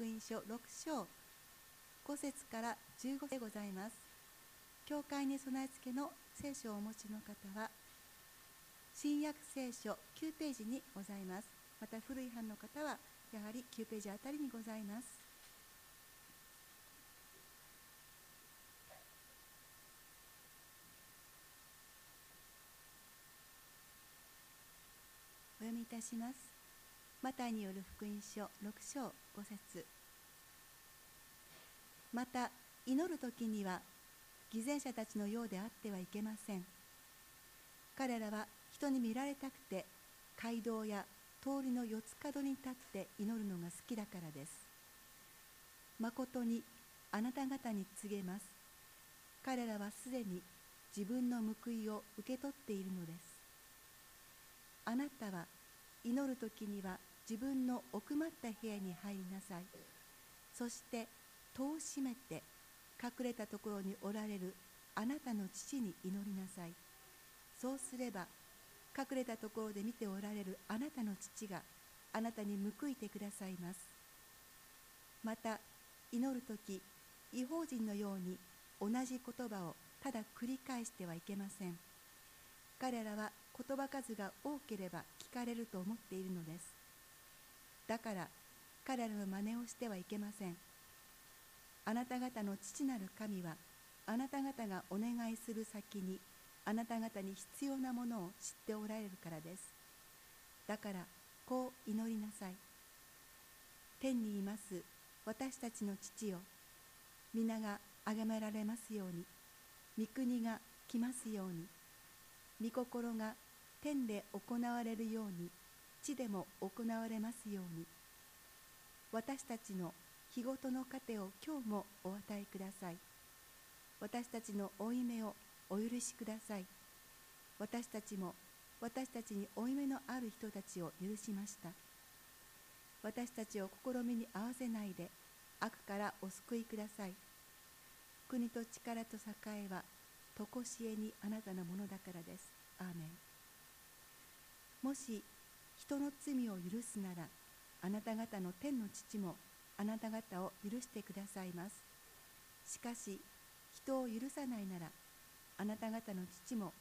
福音書6章5節から15節でございます。教会に備え付けの聖書をお持ちの方は新約聖書9ページにございます。また古い版の方はやはり9ページあたりにございます。お読みいたします。マタイによる福音書6章5節。また祈る時には偽善者たちのようであってはいけません。彼らは人に見られたくて街道や通りの四つ角に立って祈るのが好きだからです。まことにあなた方に告げます。彼らはすでに自分の報いを受け取っているのです。あなたは祈る時には自分の奥まった部屋に入りなさい。そして戸を閉めて隠れたところにおられるあなたの父に祈りなさい。そうすれば隠れたところで見ておられるあなたの父があなたに報いてくださいます。また祈る時違法人のように同じ言葉をただ繰り返してはいけません。彼らは言葉数が多ければ聞かれると思っているのです。だから彼らの真似をしてはいけません。あなた方の父なる神はあなた方がお願いする先にあなた方に必要なものを知っておられるからです。だからこう祈りなさい。天にいます私たちの父よ。皆が崇められますように。御国が来ますように。御心が天で行われるように。地でも行われますように。私たちの日ごとの糧を今日もお与えください。私たちの負い目をお許しください。私たちも私たちに負い目のある人たちを許しました。私たちを試みに合わせないで悪からお救いください。国と力と栄えは常しえにあなたのものだからです。アーメン。もし人の罪を許すならあなた方の天の父もあなた方を許してくださいます。しかし人を許さないならあなた方の父も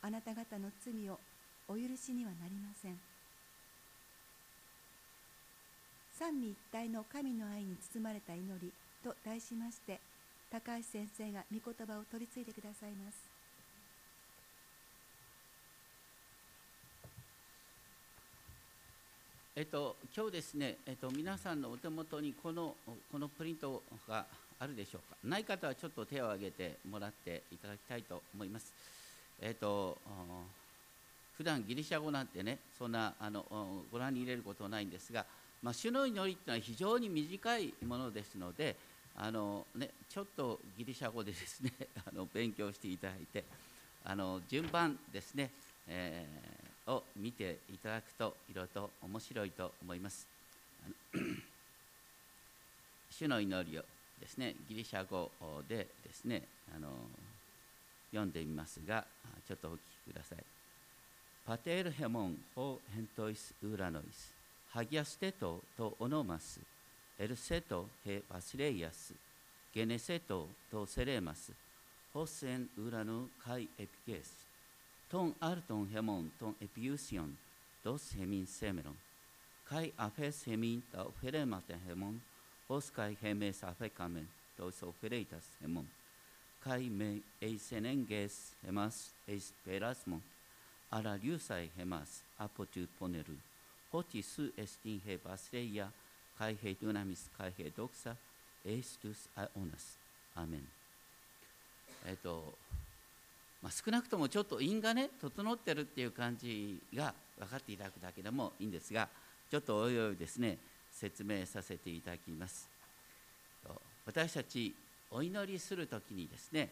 あなた方の罪をお許しにはなりません。三位一体の神の愛に包まれた祈りと題しまして高橋先生が御言葉を取り次いでくださいます。えっと、今日ですね、えっと、皆さんのお手元にこのこのプリントがあるでしょうか。ない方はちょっと手を挙げてもらっていただきたいと思います。えっと普段ギリシャ語なんてねそんなあのご覧に入れることはないんですが、まあ、主の祈りっていうのは非常に短いものですのであの、ね、ちょっとギリシャ語でですね あの勉強していただいてあの順番ですね、えーを見ていただくといろいろと面白いと思います。主の祈りをですねギリシャ語でですねあの読んでみますがちょっとお聞きください。パテールヘモンホヘントイスウラノイスハギアステトとオノマスエルセトヘバスレイアスゲネセトとセレマスホセンウラノカイエピケース ton arton hemon ton epiusion dos hemin semeron kai aphes hemin ta oferemate hemon os kai hemes afekamen dos ofereitas hemon kai me eisenenges hemas eis perasmon ara liusai hemas apotu poneru hoti su estin he basreia kai he dunamis kai he doxa estus aonas amen えっとまあ、少なくともちょっと因がね整ってるっていう感じが分かっていただくだけでもいいんですがちょっとおいおいですね説明させていただきます。私たちお祈りする時にですね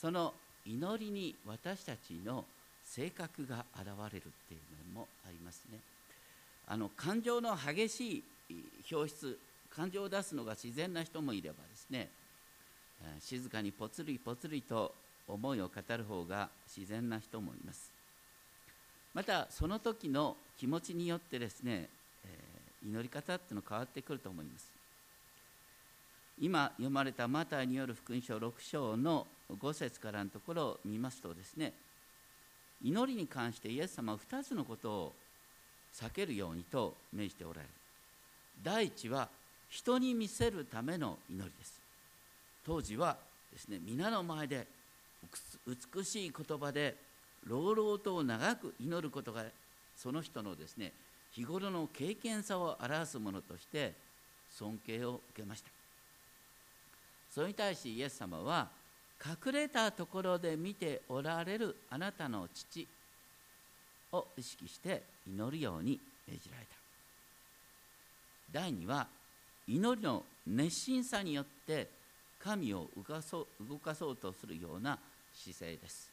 その祈りに私たちの性格が現れるっていうのもありますね。あの感情の激しい表出感情を出すのが自然な人もいればですね静かにぽつりぽつりと思いを語る方が自然な人もいます。またその時の気持ちによってですね、え祈り方っていうの変わってくると思います。今読まれたマタイによる福音書6章の5節からのところを見ますとですね祈りに関してイエス様は2つのことを避けるようにと命じておられる。第一は人に見せるための祈りです。当時はですね皆の前で美しい言葉で朗々と長く祈ることがその人のですね日頃の経験さを表すものとして尊敬を受けました。それに対しイエス様は隠れたところで見ておられるあなたの父を意識して祈るように命じられた。第2は祈りの熱心さによって神を動かそう動かそうとするような姿勢です。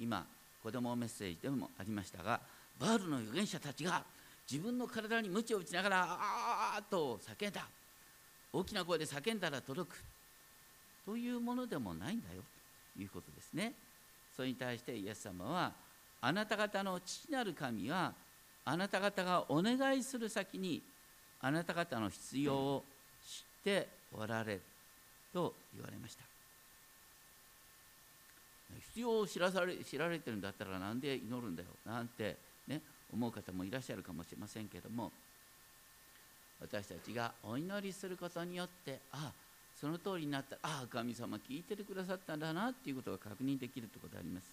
今子供メッセージでもありましたがバールの預言者たちが自分の体に鞭を打ちながらああと叫んだ。大きな声で叫んだら届く。というものでもないんだよ。ということですね。それに対してイエス様はあなた方の父なる神はあなた方がお願いする先にあなた方の必要を知っておられると言われました。必要を知らされ知られてるんだったらなんで祈るんだよ？なんてね思う方もいらっしゃるかもしれませんけども。私たちがお祈りすることによってああその通りになった。ああ神様聞いててくださったんだなっていうことが確認できるということがあります。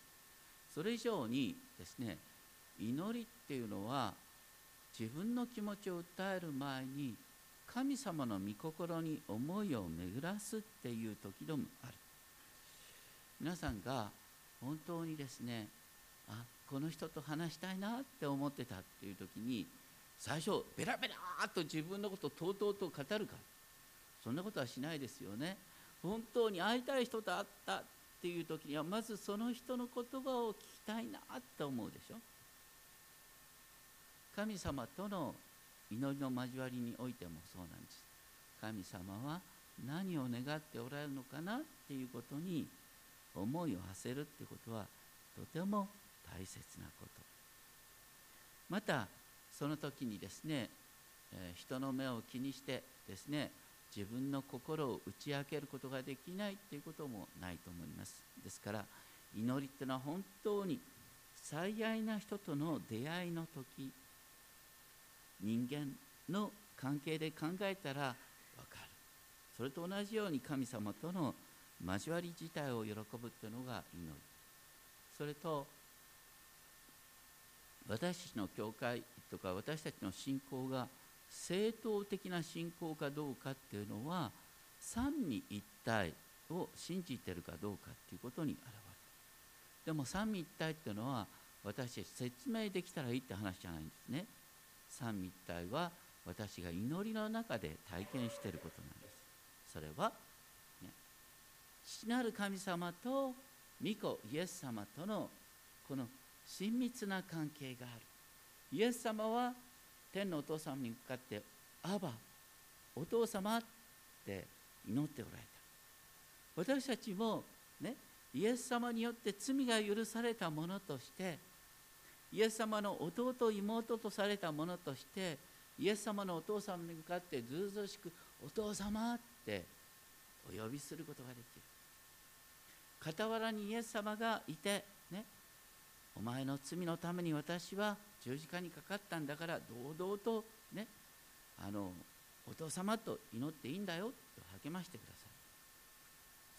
それ以上にですね祈りっていうのは自分の気持ちを訴える前に神様の御心に思いを巡らすっていう時でもある。皆さんが本当にですねあこの人と話したいなって思ってたっていう時に最初ベラベラーっと自分のことをとうとうと語るかそんなことはしないですよね。本当に会いたい人と会ったっていう時にはまずその人の言葉を聞きたいなって思うでしょ。神様との祈りの交わりにおいてもそうなんです。神様は何を願っておられるのかなっていうことに思いを馳せるってことはとても大切なこと。またその時にですね、え人の目を気にしてですね自分の心を打ち明けることができないっていうこともないと思います。ですから祈りっていうのは本当に最愛な人との出会いの時人間の関係で考えたら分かる。それと同じように神様との交わり自体を喜ぶというのが祈り。それと私たちの教会とか私たちの信仰が正統的な信仰かどうかっていうのは三位一体を信じてるかどうかっていうことに表れる。でも三位一体っていうのは私たち説明できたらいいって話じゃないんですね。三位一体は私が祈りの中で体験してることなんです。それは、父なる神様と御子イエス様とのこの親密な関係がある。イエス様は天のお父様に向かって「アバお父様」って祈っておられた。私たちもねイエス様によって罪が許されたものとしてイエス様の弟妹とされたものとしてイエス様のお父様に向かってずうずうしく「お父様」ってお呼びすることができる。傍らにイエス様がいてねお前の罪のために私は十字架にかかったんだから堂々とねあのお父様と祈っていいんだよと励ましてください。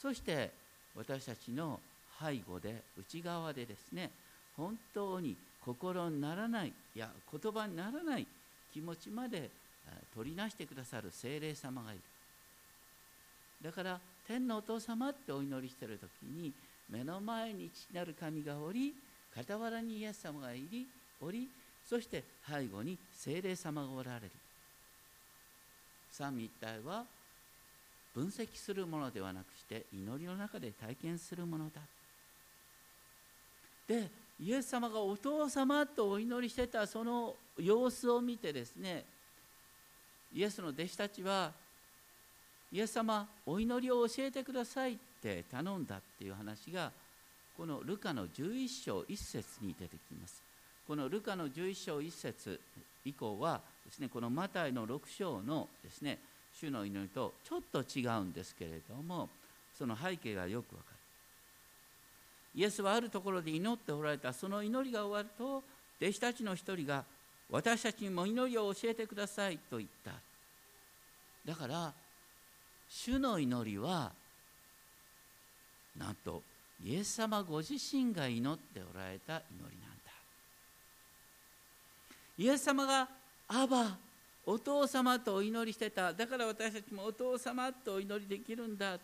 そして私たちの背後で内側でですね本当に心にならないいや言葉にならない気持ちまで取りなしてくださる精霊様がいる。だから天のお父様ってお祈りしてる時に目の前に父なる神がおり傍らにイエス様がいりおりそして背後に精霊様がおられる。三位一体は分析するものではなくして祈りの中で体験するものだ。でイエス様がお父様とお祈りしてたその様子を見てですねイエスの弟子たちはイエス様お祈りを教えてくださいって頼んだっていう話がこのルカの11章1節に出てきます。このルカの11章1節以降はですねこのマタイの6章のですね主の祈りとちょっと違うんですけれどもその背景がよくわかる。イエスはあるところで祈っておられた。その祈りが終わると弟子たちの一人が私たちにも祈りを教えてくださいと言った。だから主の祈りはなんとイエス様ご自身が祈っておられた祈りなんだ。イエス様が「アバお父様とお祈りしてた。だから私たちもお父様とお祈りできるんだ」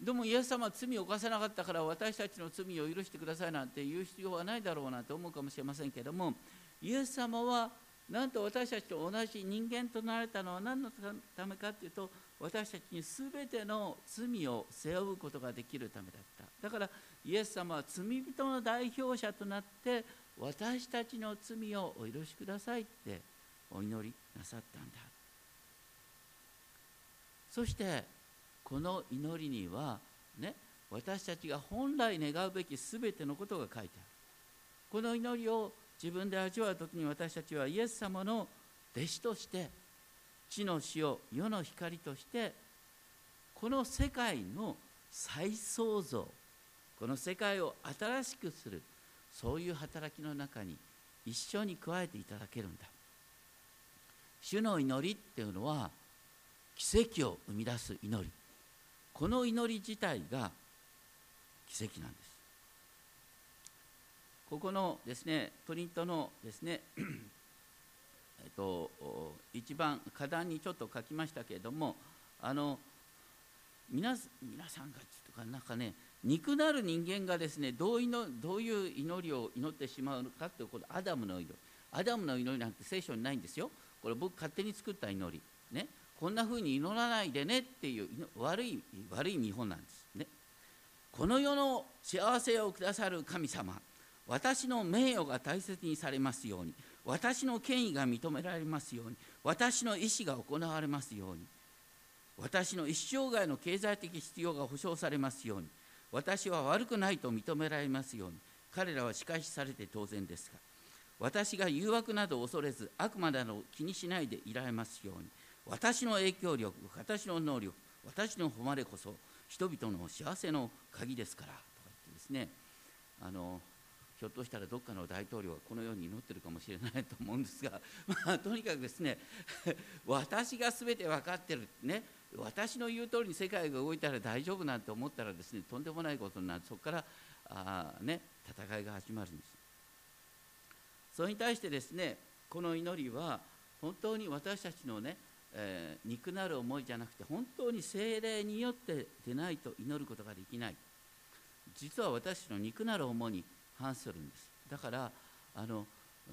でもイエス様は罪を犯さなかったから私たちの罪を許してくださいなんて言う必要はないだろうなと思うかもしれませんけどもイエス様はなんと私たちと同じ人間となれたのは何のためかというと私たちに全ての罪を背負うことができるためだった。だからイエス様は罪人の代表者となって私たちの罪をお許しくださいってお祈りなさったんだ。そしてこの祈りにはね私たちが本来願うべき全てのことが書いてある。この祈りを自分で味わう時に私たちはイエス様の弟子として地の塩世の光としてこの世界の再創造この世界を新しくするそういう働きの中に一緒に加えていただけるんだ。主の祈りっていうのは奇跡を生み出す祈り。この祈り自体が奇跡なんです。ここのですねプリントのですね えっと一番花壇にちょっと書きましたけれどもあの皆皆さんがちょっとかなんかね肉なる人間がですねどういのどういう祈りを祈ってしまうのかということアダムの祈り。アダムの祈りなんて聖書にないんですよ。これ僕勝手に作った祈り。ね。こんなふうに祈らないでねっていう悪い悪い見本なんです。ね。この世の幸せをくださる神様。私の名誉が大切にされますように私の権威が認められますように私の意思が行われますように私の一生涯の経済的必要が保障されますように私は悪くないと認められますように彼らは仕返しされて当然ですが私が誘惑など恐れず悪魔など気にしないでいられますように私の影響力私の能力私の誉れこそ人々の幸せの鍵ですからとか言ってですねあのひょっとしたらどっかの大統領はこのように祈ってるかもしれないと思うんですが、まあ、とにかくですね 私が全て分かってるね私の言う通りに世界が動いたら大丈夫なんて思ったらですねとんでもないことになってそこからあ、ね、戦いが始まるんです。それに対してですねこの祈りは本当に私たちのねえー、肉なる思いじゃなくて本当に精霊によってでないと祈ることができない。実は私の肉なる思いに反するんです。だからあの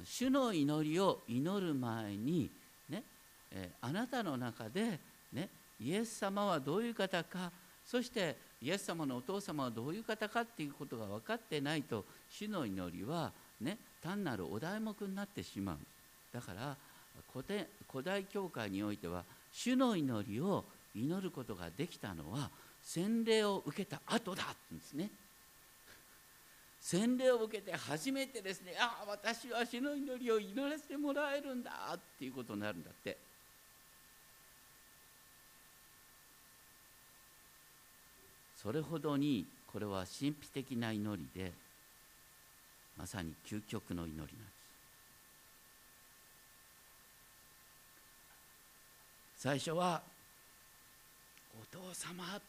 主の祈りを祈る前にね、えー、あなたの中で、ね、イエス様はどういう方かそしてイエス様のお父様はどういう方かっていうことが分かってないと主の祈りは、ね、単なるお題目になってしまう。だから古典古代教会においては主の祈りを祈ることができたのは洗礼を受けた後だってんですね。洗礼を受けて初めてですねああ私は主の祈りを祈らせてもらえるんだっていうことになるんだって。それほどにこれは神秘的な祈りでまさに究極の祈りなんです。最初は「お父様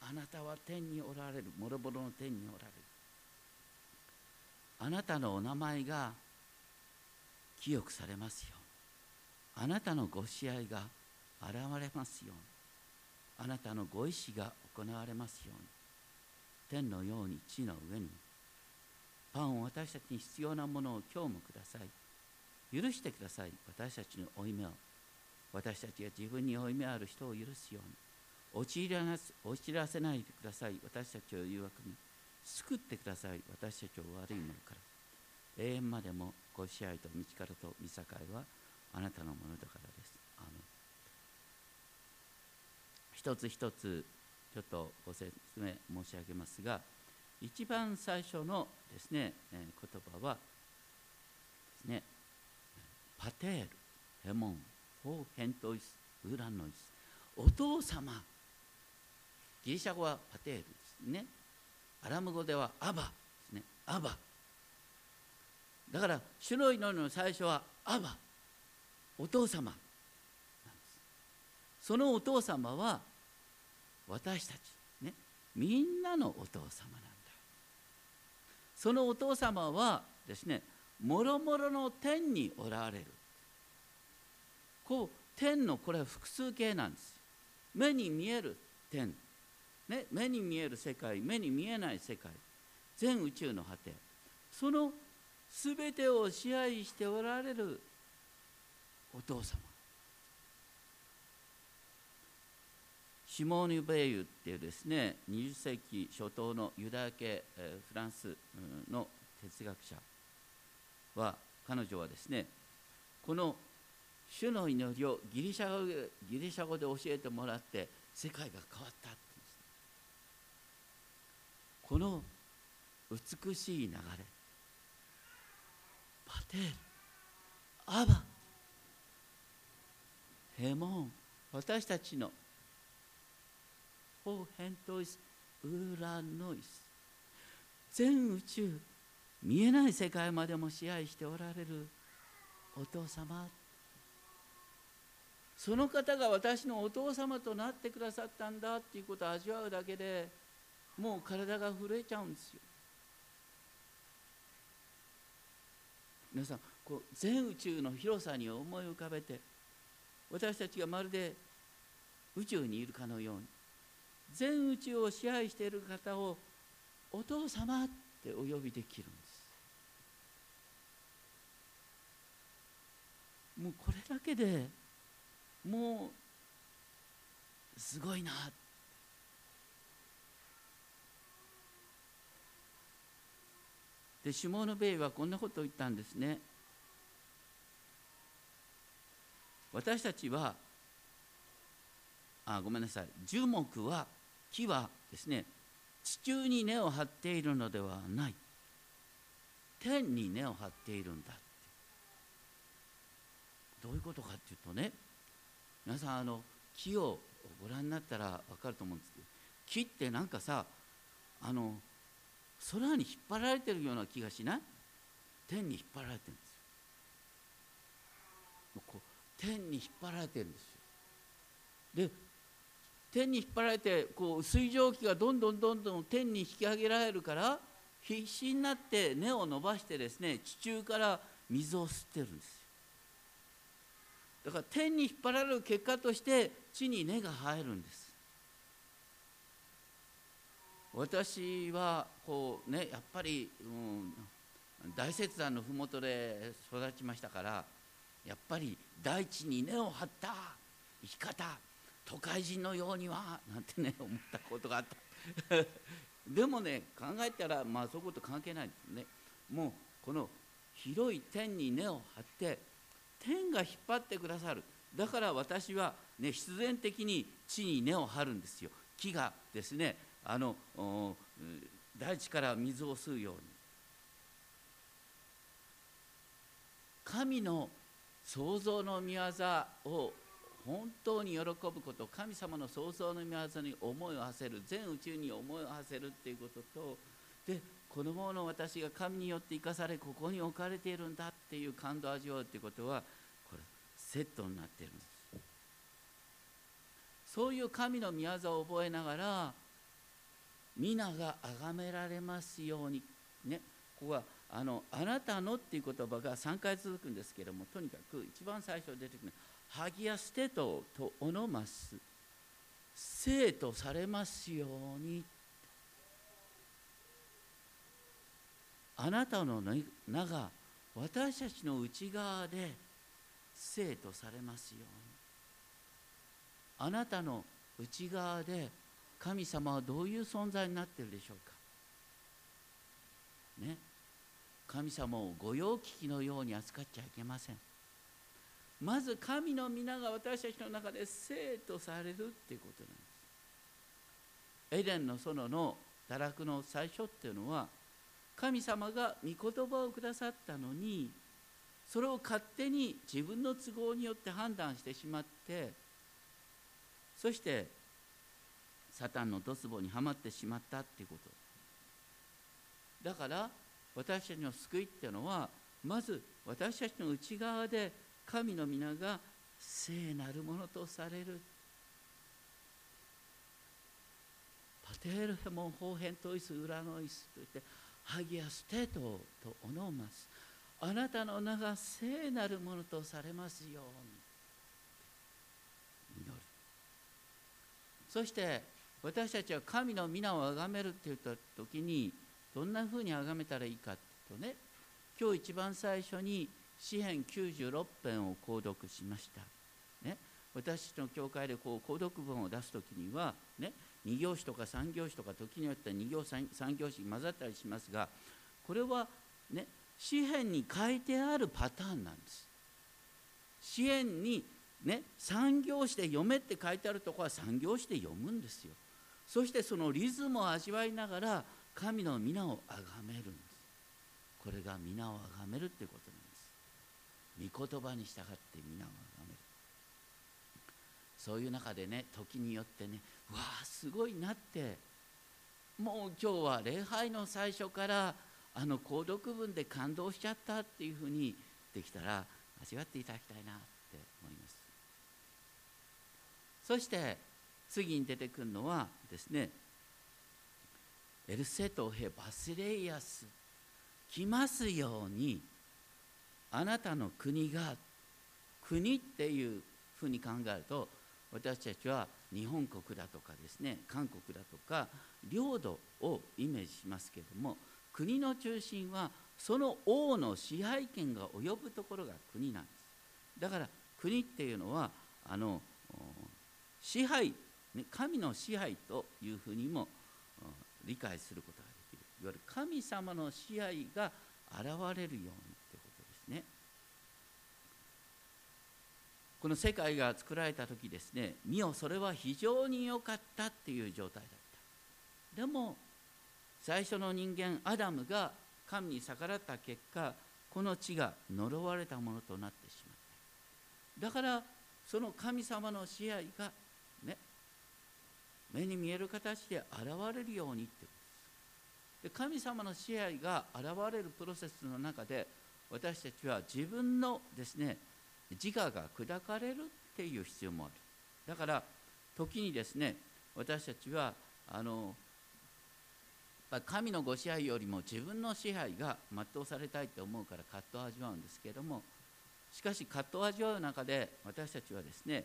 あなたは天におられる。もろもろの天におられる」あなたのお名前が清くされますよ。うにあなたのご支配が現れますよ。うにあなたのご意志が行われますように。天のように地の上に。パンを私たちに必要なものを今日もください。許してください。私たちの負い目を。私たちが自分に負い目ある人を許すように。陥ら陥らせないでください。私たちを誘惑に。救ってください。私たちを悪いものから。永遠までもご支配と道からと見境はあなたのものだからです。あの一つ一つちょっとご説明申し上げますが一番最初のですね、え言葉はですねパテールヘモンホーヘントイスウランノイス。お父様。ギリシャ語はパテールですね。アラム語ではアバですね。アバ。だから主の祈りの最初はアバ。お父様そのお父様は私たちね。みんなのお父様なんだ。そのお父様はですねもろもろの天におられる。こう天のこれは複数形なんです。目に見える天、ね、目に見える世界目に見えない世界全宇宙の果てその全てを支配しておられるお父様。シモーヌ・ベイユっていうですね20世紀初頭のユダヤ系えーフランスの哲学者は彼女はですねこの主の祈りをギリシャ語でギリシャ語で教えてもらって世界が変わった。この美しい流れ。パテール。アバヘモン。私たちの。ホーヘントイスウーラノイス全宇宙。見えない世界までも支配しておられる。お父様。その方が私のお父様となってくださったんだっていうことを味わうだけでもう体が震えちゃうんですよ。皆さんこう全宇宙の広さに思い浮かべて私たちがまるで宇宙にいるかのように全宇宙を支配している方をお父様ってお呼びできるんです。もうこれだけでもうすごいなでシモーノ・ベイはこんなことを言ったんですね。私たちはあごめんなさい。樹木は木はですね地中に根を張っているのではない。天に根を張っているんだって。どういうことかっていうとね皆さんあの木をご覧になったら分かると思うんですけど木ってなんかさあの空に引っ張られてるような気がしない？天に引っ張られてるんですよ。こう天に引っ張られてるんですよ。で天に引っ張られてこう水蒸気がどんどんどんどん天に引き上げられるから必死になって根を伸ばしてですね地中から水を吸ってるんですよ。だから天に引っ張られる結果として地に根が生えるんです。私はこうねやっぱり、うん、大雪山の麓で育ちましたからやっぱり大地に根を張った生き方都会人のようにはなんてね思ったことがあった。でもね考えたらまあそういうこと関係ないですね。もうこの広い天に根を張って天が引っ張ってくださる。だから私は、ね、必然的に地に根を張るんですよ。木がですねあの大地から水を吸うように。神の創造の御業を本当に喜ぶこと神様の創造の御業に思いを馳せる全宇宙に思いを馳せるっていうこととでこのもの私が神によって生かされここに置かれているんだっていう感動を味わうっていうことはこれセットになってるんです。そういう神の御業を覚えながら皆が崇められますように。ね。ここはあのあなたのっていう言葉が3回続くんですけれどもとにかく一番最初出てくるハギアステトとオノマス生とされますように。あなたの名が私たちの内側で生とされますように。あなたの内側で神様はどういう存在になってるでしょうか？ね？神様を御用聞きのように扱っちゃいけません。まず神の皆が私たちの中で生とされるっていうことなんです。エデンの園の堕落の最初っていうのは神様が御言葉をくださったのにそれを勝手に自分の都合によって判断してしまってそしてサタンのドツボにはまってしまったっていうこと。だから私たちの救いっていうのはまず私たちの内側で神の皆が聖なるものとされる。パテールヘモン方変トイス裏のイスといってハギアステートとおのます。あなたの名が聖なるものとされますように。祈る。そして私たちは神の皆を崇めるって言った時にどんなふうに崇めたらいいかとね今日一番最初に詩編96編を購読しました。ね、私の教会でこう購読文を出す時には、ね、2行詞とか3行詞とか時によっては2行3行詞混ざったりしますがこれはね詩篇に書いてあるパターンなんです詩篇にね3行詞で読めって書いてあるとこは3行詞で読むんですよそしてそのリズムを味わいながら神の皆をあがめるんです。これが皆をあがめるっていうことなんです。御言葉に従って皆をあがめる。そういう中でね時によってねわあすごいなって。もう今日は礼拝の最初からあの購読文で感動しちゃったっていうふうにできたら味わっていただきたいなって思います。そして次に出てくるのはですねエルセトヘバスレイアス来ますようにあなたの国が国っていうふうに考えると私たちは日本国だとかですね韓国だとか領土をイメージしますけれども国の中心はその王の支配権が及ぶところが国なんです。だから国っていうのはあの支配神の支配というふうにも理解することができる。いわゆる神様の支配が現れるようにということですね。この世界が作られた時ですね見よそれは非常に良かったっていう状態だった。でも最初の人間アダムが神に逆らった結果この地が呪われたものとなってしまった。だからその神様の支配が目に見える形で現れるようにって。で神様の支配が現れるプロセスの中で私たちは自分のですね自我が砕かれるっていう必要もある。だから時にですね私たちはあの神のご支配よりも自分の支配が全うされたいと思うから葛藤を味わうんですけれどもしかし葛藤を味わう中で私たちはですね、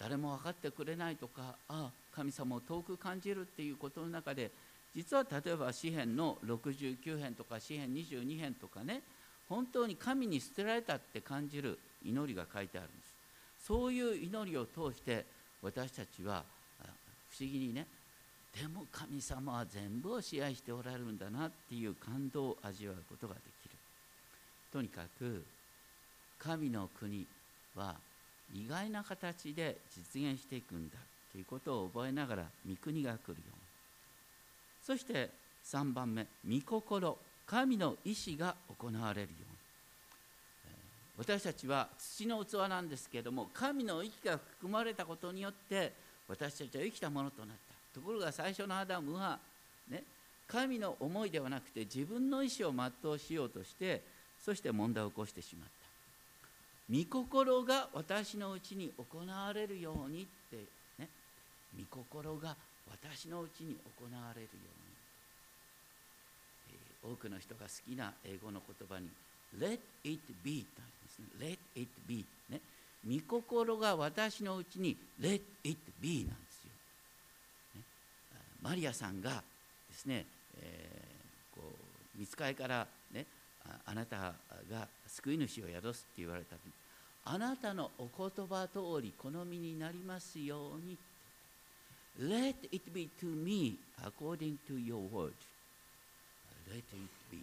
誰も分かってくれないとかああ神様を遠く感じるっていうことの中で実は例えば詩篇の69編とか詩篇22編とかね本当に神に捨てられたって感じる祈りが書いてあるんです。そういう祈りを通して私たちは不思議にねでも神様は全部を支配しておられるんだなっていう感動を味わうことができる。とにかく神の国は意外な形で実現していくんだということを覚えながら御国が来るように。そして3番目御心神の意志が行われるように。私たちは土の器なんですけれども神の息が含まれたことによって私たちは生きたものとなった。ところが最初のアダムはね神の思いではなくて自分の意思を全うしようとしてそして問題を起こしてしまった。御心が私のうちに行われるようにってね。御心が私のうちに行われるように。え多くの人が好きな英語の言葉に Let it be とありますね。Let it be ね。御心が私のうちに Let it be なんですよ、ね、マリアさんがですね、えー、こう見つかりからねあなたが救い主を宿すって言われた時あなたのお言葉通り好みになりますように。Let it be to me according to your word. Let it be.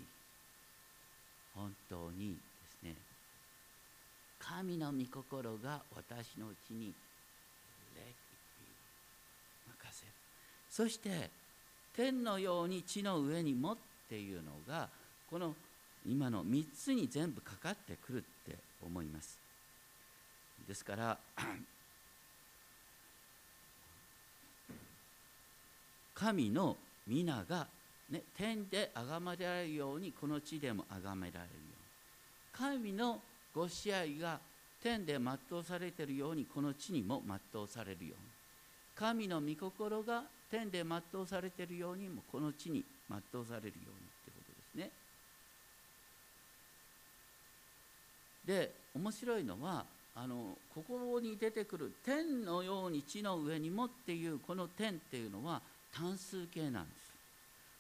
本当にですね。神の御心が私のうちに。Let it be. 任せる。そして天のように地の上にもっていうのがこの今の3つに全部かかってくるって思います。ですから 神の皆が、ね、天で崇められるようにこの地でも崇められるように神のご支配が天で全うされているようにこの地にも全うされるように神の御心が天で全うされているようにもこの地に全うされるようにってことですね。で面白いのはあのここに出てくる「天のように地の上にも」っていうこの「天」っていうのは単数形なんです。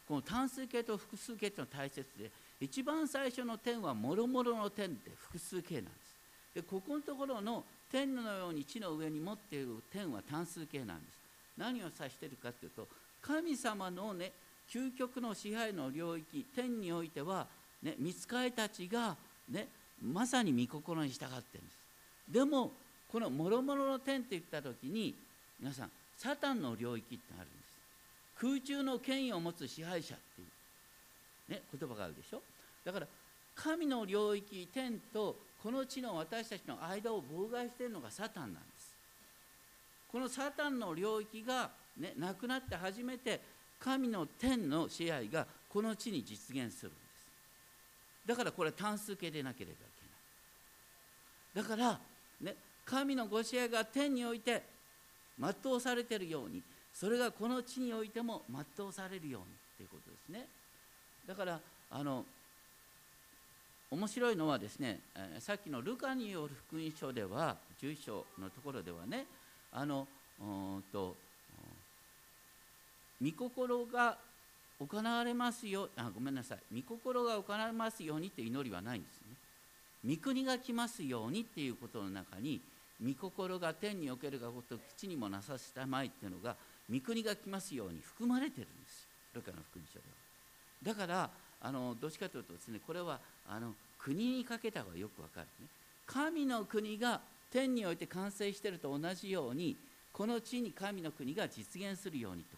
この単数形と複数形っていうのは大切で一番最初の点はもろもろの点で複数形なんです。でここのところの天のように地の上に持っている点は単数形なんです。何を指してるかというと神様のね究極の支配の領域天においてはね見つかりたちがねまさに御心に従ってるんです。でもこのもろもろの天って言った時に皆さんサタンの領域ってあるんです。空中の権威を持つ支配者っていう、ね、言葉があるでしょ？だから神の領域天とこの地の私たちの間を妨害しているのがサタンなんです。このサタンの領域が、ね、なくなって初めて神の天の支配がこの地に実現するんです。だからこれは単数形でなければいけない。だからね神のご支配が天において全うされているようにそれがこの地においても全うされるようにということですね。だからあの面白いのはですね、えさっきのルカによる福音書では11章のところではねあのと御心が行われますよあごめんなさい。御心が行われますようにって祈りはないんですね。御国が来ますようにっていうことの中に御心が天におけるがごと基地にもなさせたまいっていうのが御国が来ますように含まれてるんです。ルカの福音書では。だからあのどっちかというとですねこれはあの国にかけた方がよくわかるね。神の国が天において完成してると同じようにこの地に神の国が実現するようにってこ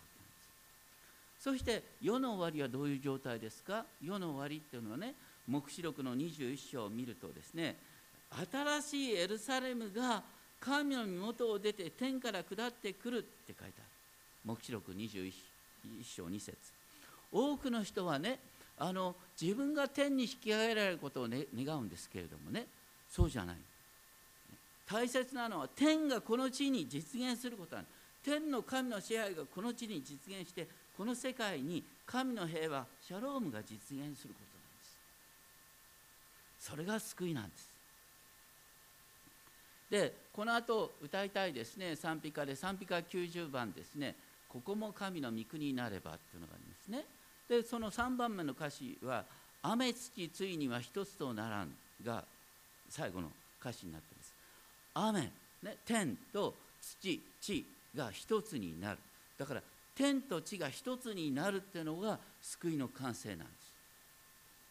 となんです。そして世の終わりはどういう状態ですか？世の終わりっていうのはね黙示録の21章を見るとですね新しいエルサレムが神の身元を出て天から下ってくるって書いてある。黙示録21章2節。多くの人はねあの自分が天に引き上げられることを、ね、願うんですけれどもねそうじゃない。大切なのは天がこの地に実現することなん天の神の支配がこの地に実現してこの世界に神の平和シャロームが実現すること。それが救いなんです。でこの後歌いたいですね。賛美歌で賛美歌90番ですね。ここも神の御国になればっていうのがありますね。でその3番目の歌詞は「雨土ついには一つとならん」が最後の歌詞になってます。雨、ね、天と土地が一つになる。だから天と地が一つになるっていうのが救いの完成なんです。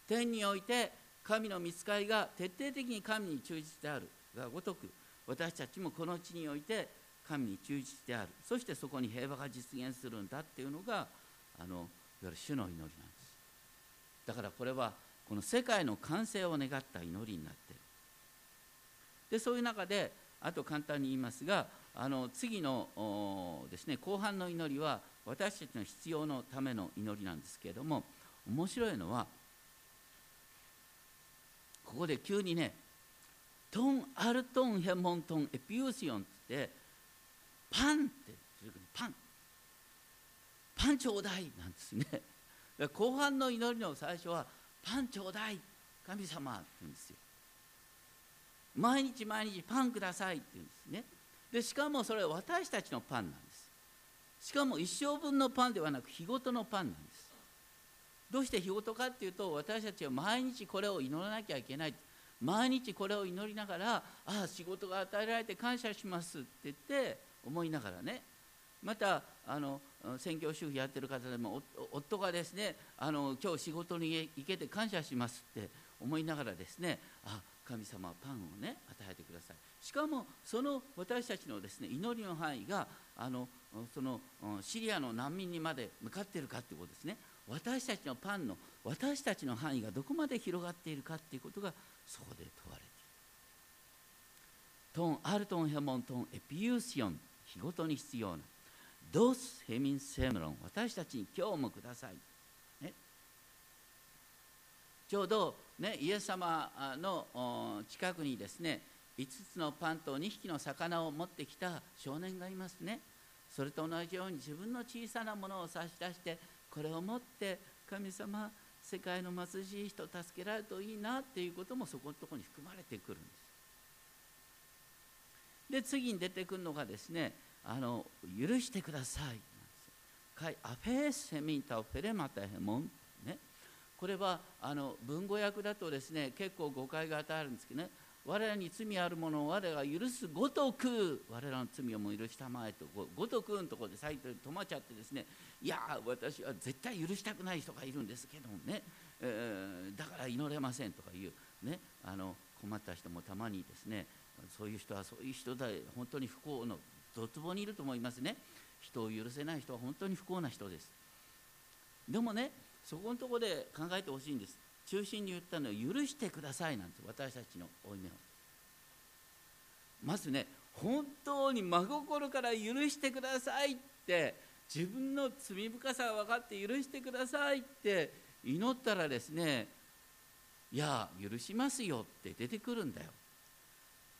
天において神の見つかりが徹底的に神に忠実であるがごとく私たちもこの地において神に忠実である。そしてそこに平和が実現するんだっていうのがあのいわゆる主の祈りなんです。だからこれはこの世界の完成を願った祈りになってる。でそういう中であと簡単に言いますがあの次のですね後半の祈りは私たちの必要のための祈りなんですけれども面白いのはここで急にねトンアルトンヘモントンエピューシオンってってパンってパン。パンちょうだいなんですね。後半の祈りの最初はパンちょうだい神様って言うんですよ。毎日毎日パンくださいって言うんですね。でしかもそれは私たちのパンなんです。しかも一生分のパンではなく日ごとのパンなんです。どうして日ごとかっていうと私たちは毎日これを祈らなきゃいけない。毎日これを祈りながらああ仕事が与えられて感謝しますって言って思いながらね。またあの宣教主婦やってる方でも夫がですねあの今日仕事に行けて感謝しますって思いながらですねあ神様はパンをね与えてください。しかもその私たちのですね祈りの範囲があのそのシリアの難民にまで向かっているかということですね。私たちのパンの私たちの範囲がどこまで広がっているかということがそこで問われている。トンアルトンヘモントンエピユーシオン日ごとに必要なドスヘミンセムロン私たちに今日もください、ね、ちょうど、ね、イエス様の近くにですね5つのパンと2匹の魚を持ってきた少年がいますね。それと同じように自分の小さなものを差し出してこれを持って神様世界の貧しい人助けられるといいなっていうこともそこのところに含まれてくるんです。で次に出てくるのがですねあの許してくださいカイアフェーセミンタオフェレマタヘモン。ね。これはあの文語訳だとですね結構誤解が与えるんですけどね。我らに罪あるものを我らが許すごとく我らの罪をも許したまえとごとくのところでサイトで止まっちゃってですねいや私は絶対許したくない人がいるんですけどもね、えー、だから祈れませんとかいう。ね。あの困った人もたまにですねそういう人はそういう人で本当に不幸のドツボにいると思いますね。人を許せない人は本当に不幸な人です。でもねそこのところで考えてほしいんです。中心に言ったのは許してくださいなんです私たちの負い目を。まずね本当に真心から許してくださいって自分の罪深さが分かって許してくださいって祈ったらですねいや許しますよって出てくるんだよ。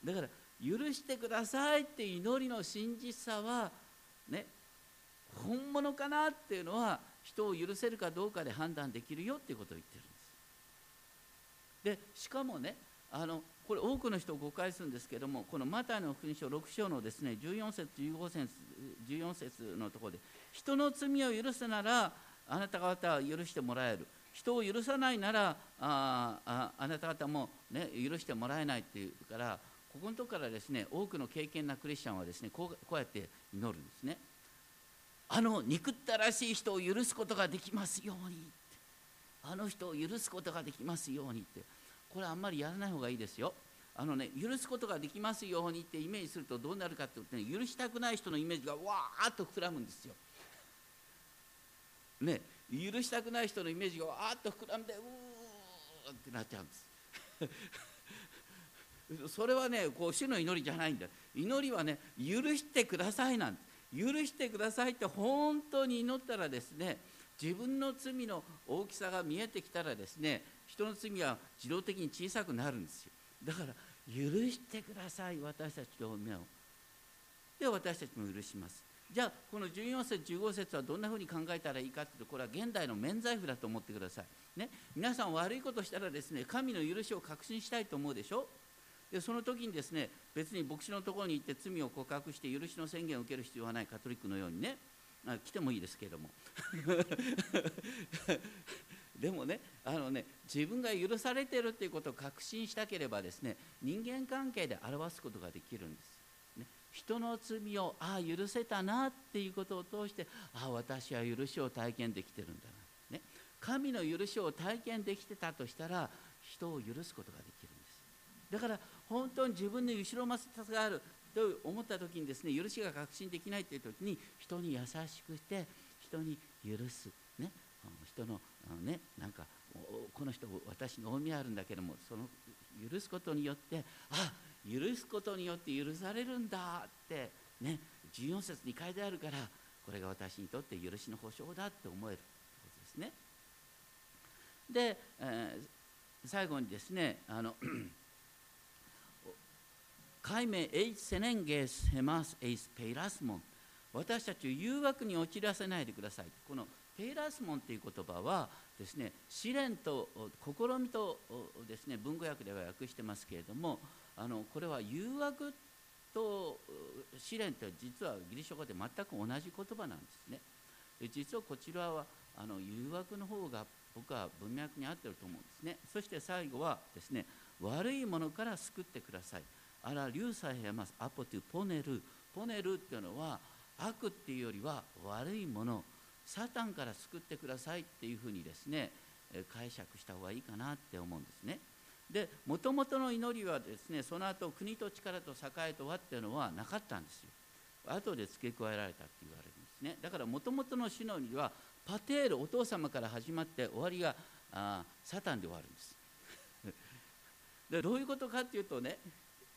だから許してくださいって祈りの真実さはね本物かなっていうのは人を許せるかどうかで判断できるよっていうことを言ってるでしかもねあのこれ多くの人を誤解するんですけどもこのマタイの福音書6章のですね14節15節14節のところで人の罪を許すならあなた方は許してもらえる。人を許さないならああなた方も、ね、許してもらえないっていうからここのところからですね多くの経験なクリスチャンはですねこうこうやって祈るんですね。あの憎ったらしい人を許すことができますように。あの人を許すことができますようにって。これあんまりやらない方がいいですよ。あのね許すことができますようにってイメージするとどうなるかって言ってね許したくない人のイメージがわーっと膨らむんですよ。ね許したくない人のイメージがわーっと膨らんでうーってなっちゃうんです。それはねこう主の祈りじゃないんだ。祈りはね許してくださいなんて。許してくださいって本当に祈ったらですね自分の罪の大きさが見えてきたらですね人の罪は自動的に小さくなるんですよ。だから許してください私たちの目を。で私たちも許します。じゃあこの14節15節はどんなふうに考えたらいいかというとこれは現代の免罪符だと思ってください、ね、皆さん悪いことしたらですね神の許しを確信したいと思うでしょ？でその時にですね別に牧師のところに行って罪を告白して許しの宣言を受ける必要はないカトリックのようにね。あ来てもいいですけれども。でもねあのね自分が許されているということを確信したければですね人間関係で表すことができるんです、ね、人の罪をああ許せたなっていうことを通してああ私は許しを体験できてるんだな、ね、神の許しを体験できてたとしたら人を許すことができるんです。だから本当に自分に後ろめさがあると思った時にですね許しが確信できないという時に人に優しくして人に許す、ね、人のあのねなんかこの人私の負いあるんだけどもその許すことによってあ許すことによって許されるんだってね14節に書いてあるからこれが私にとって許しの保証だって思える。ということですね。で、えー、最後にですねあの解明セネンゲスヘマスエイスペイラスモン私たちを誘惑に陥らせないでくださいこのペイラスモンという言葉はですね試練と試みとですね文語訳では訳してますけれどもあのこれは誘惑と試練って実はギリシャ語で全く同じ言葉なんですねで実はこちらはあの誘惑の方が僕は文脈に合ってると思うんですねそして最後はですね悪いものから救ってくださいあら流さへます。アポテュポネル。ポネルっていうのは悪っていうよりは悪いもの。サタンから救ってくださいっていうふうにですね解釈した方がいいかなって思うんですね。でもともとの祈りはですねその後国と力と栄と和っていうのはなかったんですよ。後で付け加えられたって言われるんですね。だからもともとの主のにはパテールお父様から始まって終わりがあサタンで終わるんです。でどういうことかっていうとね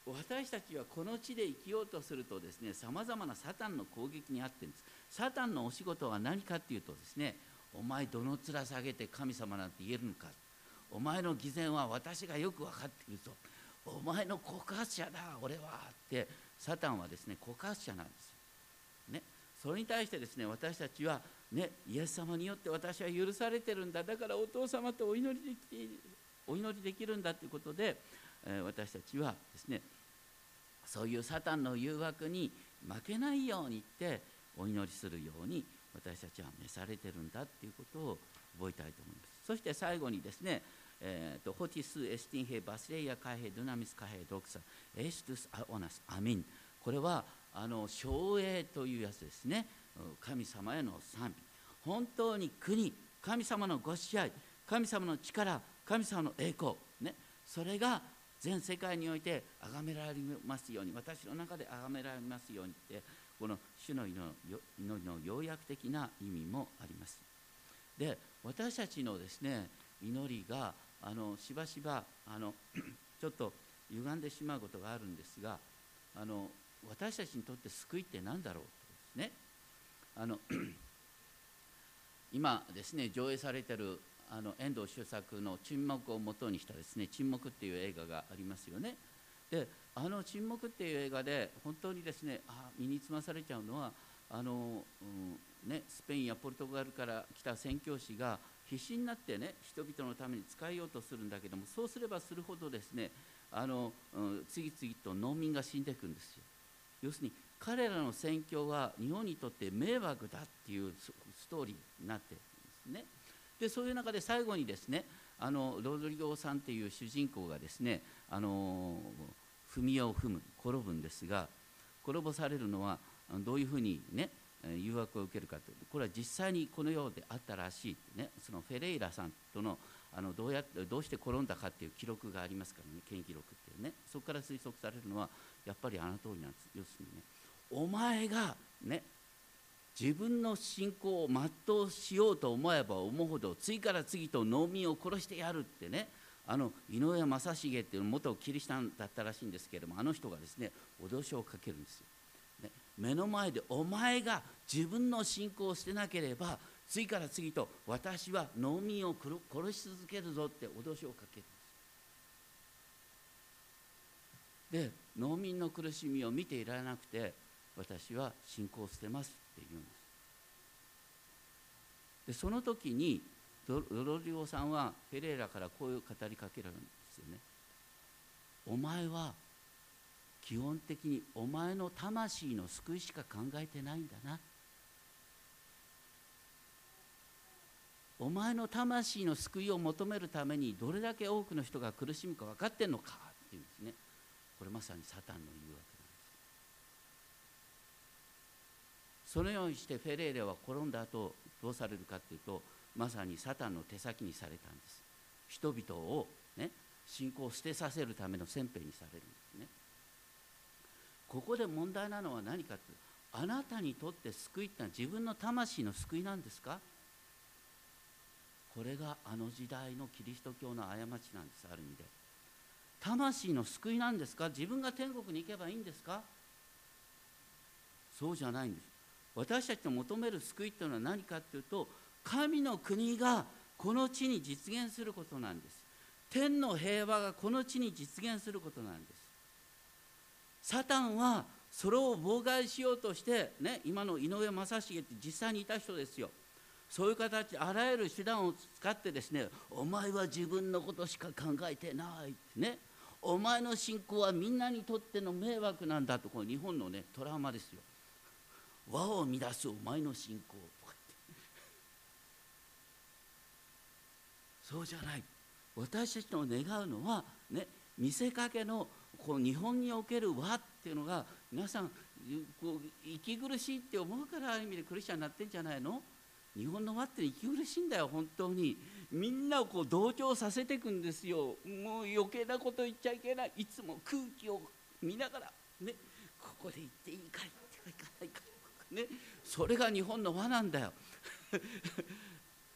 私たちはこの地で生きようとするとですねさまざまなサタンの攻撃にあってるんです。サタンのお仕事は何かっていうとですねお前どの面下げて神様なんて言えるのか。お前の偽善は私がよく分かっているぞ。お前の告発者だ俺はってサタンはですね告発者なんです、ね、それに対してですね私たちはねイエス様によって私は許されてるんだ。だからお父様とお祈りできお祈りできるんだということで、私たちはですねそういうサタンの誘惑に負けないようにってお祈りするように私たちは召されてるんだっていうことを覚えたいと思いますそして最後にですねえーと、Ὅτι σοῦ ἐστιν ἡ βασιλεία καὶ ἡ δύναμις καὶ ἡ δόξα εἰς τοὺς αἰῶνας, ἀμήν。これは、あの、奨励というやつですね。神様への賛美。本当に国、神様のご支配、神様の力、神様の栄光。ね。それが全世界において崇められますように、私の中で崇められますようにって、この主の祈りの要約的な意味もあります。で、私たちのですね、祈りがあのしばしばあの ちょっと歪んでしまうことがあるんですがあの私たちにとって救いって何だろうとですねあの 今ですね上映されてるあの遠藤周作の「沈黙」をもとにしたですね「沈黙」っていう映画がありますよね。であの「沈黙」っていう映画で本当にですねあ身につまされちゃうのはあの、うんね、スペインやポルトガルから来た宣教師が必死になってね人々のために使いようとするんだけどもそうすればするほどですねあの、うん、次々と農民が死んでいくんですよ要するに彼らの宣教は日本にとって迷惑だっていうストーリーになってるんですねでそういう中で最後にですねあのロドリゴさんっていう主人公がですねあの踏み絵を踏む転ぶんですが転ばされるのはどういうふうにね誘惑を受けるかというこれは実際にこのようであったらしい、ね、そのフェレイラさんとのあのどうやってどうして転んだかっていう記録がありますからね権威記録っていうねそこから推測されるのはやっぱりあの通りなんです。要するにねお前がね自分の信仰を全うしようと思えば思うほど次から次と農民を殺してやるってね。あの井上正成っていう元キリシタンだったらしいんですけれどもあの人がですね脅しをかけるんですよ。目の前でお前が自分の信仰を捨てなければ次から次と私は農民を殺し続けるぞって脅しをかけるんです。で農民の苦しみを見ていられなくて私は信仰を捨てます。って言うんです。でその時にドロリオさんはフェレーラからこういう語りかけられるんですよね。お前は基本的にお前の魂の救いしか考えてないんだな。お前の魂の救いを求めるためにどれだけ多くの人が苦しむか分かってんのかっていうんですね。これまさにサタンの誘惑なんですそのようにしてフェレーレは転んだ後どうされるかっていうとまさにサタンの手先にされたんです。人々をね信仰を捨てさせるための先兵にされるんですね。ここで問題なのは何かってあなたにとって救いってのは自分の魂の救いなんですか？これがあの時代のキリスト教の過ちなんですある意味で。魂の救いなんですか？自分が天国に行けばいいんですか？そうじゃないんです。私たちの求める救いっていうのは何かっていうと神の国がこの地に実現することなんです。天の平和がこの地に実現することなんです。サタンはそれを妨害しようとして、ね、今の井上正成って実際にいた人ですよ。そういう形あらゆる手段を使ってですねお前は自分のことしか考えてないてね。お前の信仰はみんなにとっての迷惑なんだとこの日本のねトラウマですよ。和を乱すお前の信仰とかって。そうじゃない。私たちの願うのはね見せかけのこの日本における和っていうのが皆さんこう息苦しいって思うからある意味でクリスチャンになってんじゃないの？日本の和って息苦しいんだよ本当に。みんなをこう同調させていくんですよ。もう余計なこと言っちゃいけない。いつも空気を見ながらねここで言っていいかいっていかないかい。ねそれが日本の和なんだよ。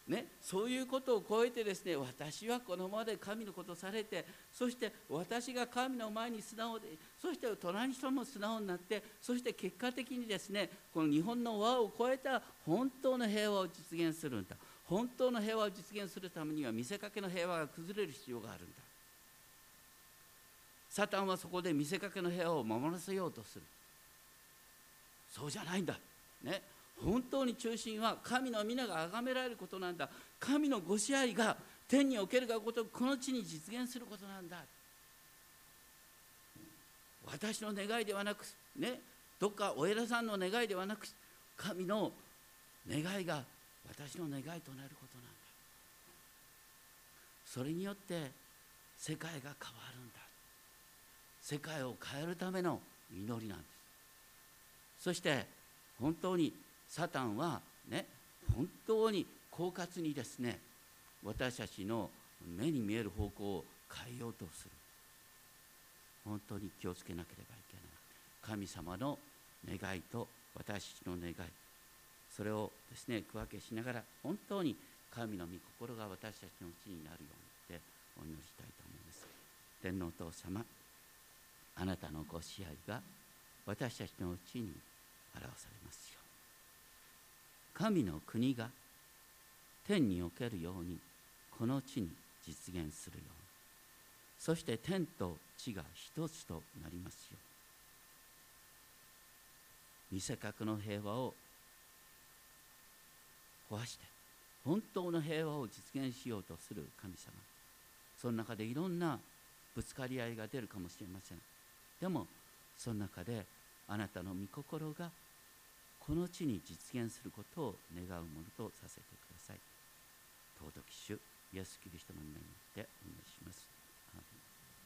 ね、そういうことを超えてですね私はこのままで神のことされてそして私が神の前に素直でそして隣の人も素直になってそして結果的にですねこの日本の和を超えた本当の平和を実現するんだ。本当の平和を実現するためには見せかけの平和が崩れる必要があるんだ。サタンはそこで見せかけの平和を守らせようとする。そうじゃないんだ。ね。本当に中心は神の皆が崇められることなんだ。神のご支配が天におけるがことくこの地に実現することなんだ。私の願いではなくね。どっかお偉さんの願いではなく神の願いが私の願いとなることなんだ。それによって世界が変わるんだ。世界を変えるための祈りなんです。そして本当にサタンはね本当に狡猾にですね私たちの目に見える方向を変えようとする。本当に気をつけなければいけない。神様の願いと私たちの願い。それをですね区分けしながら本当に神の御心が私たちのうちになるようにってお祈りしたいと思います。天皇お父様あなたのご支配が私たちのうちに表されますよ。神の国が天におけるようにこの地に実現するように。そして天と地が一つとなりますよ。見せかけの平和を壊して本当の平和を実現しようとする神様。その中でいろんなぶつかり合いが出るかもしれません。でもその中であなたの御心がこの地に実現することを願うものとさせてください。尊き主イエス・キリストの皆によってお願いします。